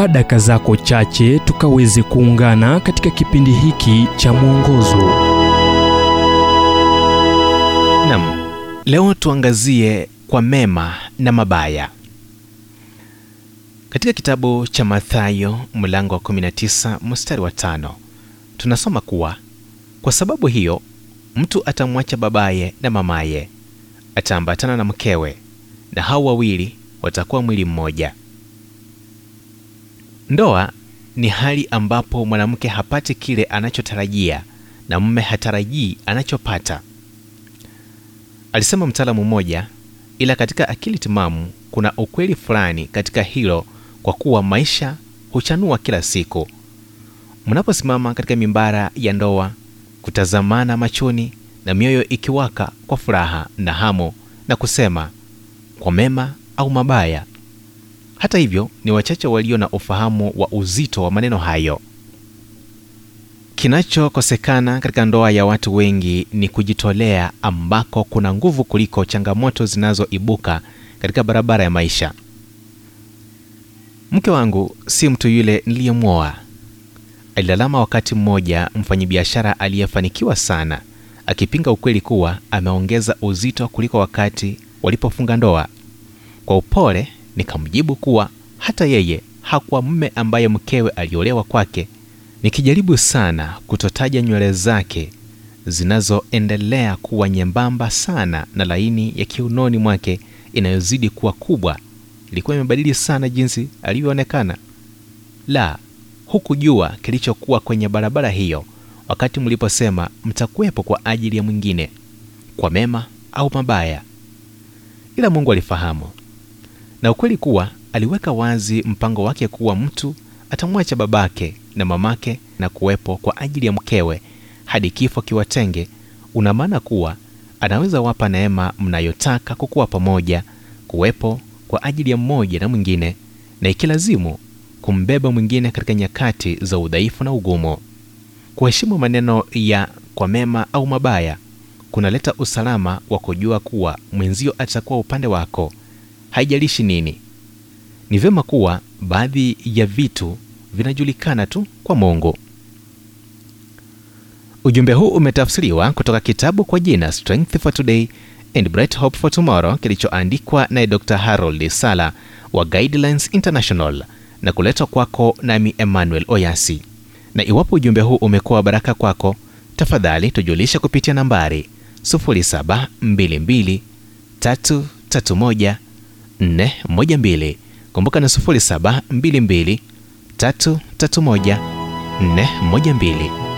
chukua daka zako chache tukaweze kuungana katika kipindi hiki cha mwongozo. Nam, leo tuangazie kwa mema na mabaya. Katika kitabu cha Mathayo mlango wa 19 mstari wa tano tunasoma kuwa kwa sababu hiyo mtu atamwacha babaye na mamaye, ataambatana na mkewe, na hao wawili watakuwa mwili mmoja. Ndoa ni hali ambapo mwanamke hapati kile anachotarajia na mume hatarajii anachopata, alisema mtaalamu mmoja. Ila katika akili timamu kuna ukweli fulani katika hilo, kwa kuwa maisha huchanua kila siku. Mnaposimama katika mimbara ya ndoa, kutazamana machoni na mioyo ikiwaka kwa furaha na hamu na kusema kwa mema au mabaya. Hata hivyo, ni wachache walio na ufahamu wa uzito wa maneno hayo. Kinachokosekana katika ndoa ya watu wengi ni kujitolea, ambako kuna nguvu kuliko changamoto zinazoibuka katika barabara ya maisha. Mke wangu si mtu yule niliyemwoa, alilalama wakati mmoja mfanyabiashara aliyefanikiwa sana, akipinga ukweli kuwa ameongeza uzito kuliko wakati walipofunga ndoa. Kwa upole nikamjibu kuwa hata yeye hakuwa mume ambaye mkewe aliolewa kwake, nikijaribu sana kutotaja nywele zake zinazoendelea kuwa nyembamba sana na laini ya kiunoni mwake inayozidi kuwa kubwa. Ilikuwa imebadili sana jinsi alivyoonekana. La, hukujua kilichokuwa kwenye barabara hiyo wakati mliposema mtakuwepo kwa ajili ya mwingine, kwa mema au mabaya. Ila Mungu alifahamu na ukweli kuwa aliweka wazi mpango wake kuwa mtu atamwacha babake na mamake na kuwepo kwa ajili ya mkewe hadi kifo kiwatenge. Una maana kuwa anaweza wapa neema mnayotaka kukuwa pamoja, kuwepo kwa ajili ya mmoja na mwingine, na ikilazimu kumbeba mwingine katika nyakati za udhaifu na ugumu. Kuheshimu maneno ya kwa mema au mabaya kunaleta usalama wa kujua kuwa mwenzio atakuwa upande wako, haijalishi nini. Ni vyema kuwa baadhi ya vitu vinajulikana tu kwa Mungu. Ujumbe huu umetafsiriwa kutoka kitabu kwa jina Strength for Today and Bright Hope for Tomorrow kilichoandikwa naye Dr. Harold Sala wa Guidelines International na kuletwa kwako nami Emmanuel Oyasi. Na iwapo ujumbe huu umekuwa baraka kwako, tafadhali tujulisha kupitia nambari 0722 331 412. Kumbuka na 0722 331 412.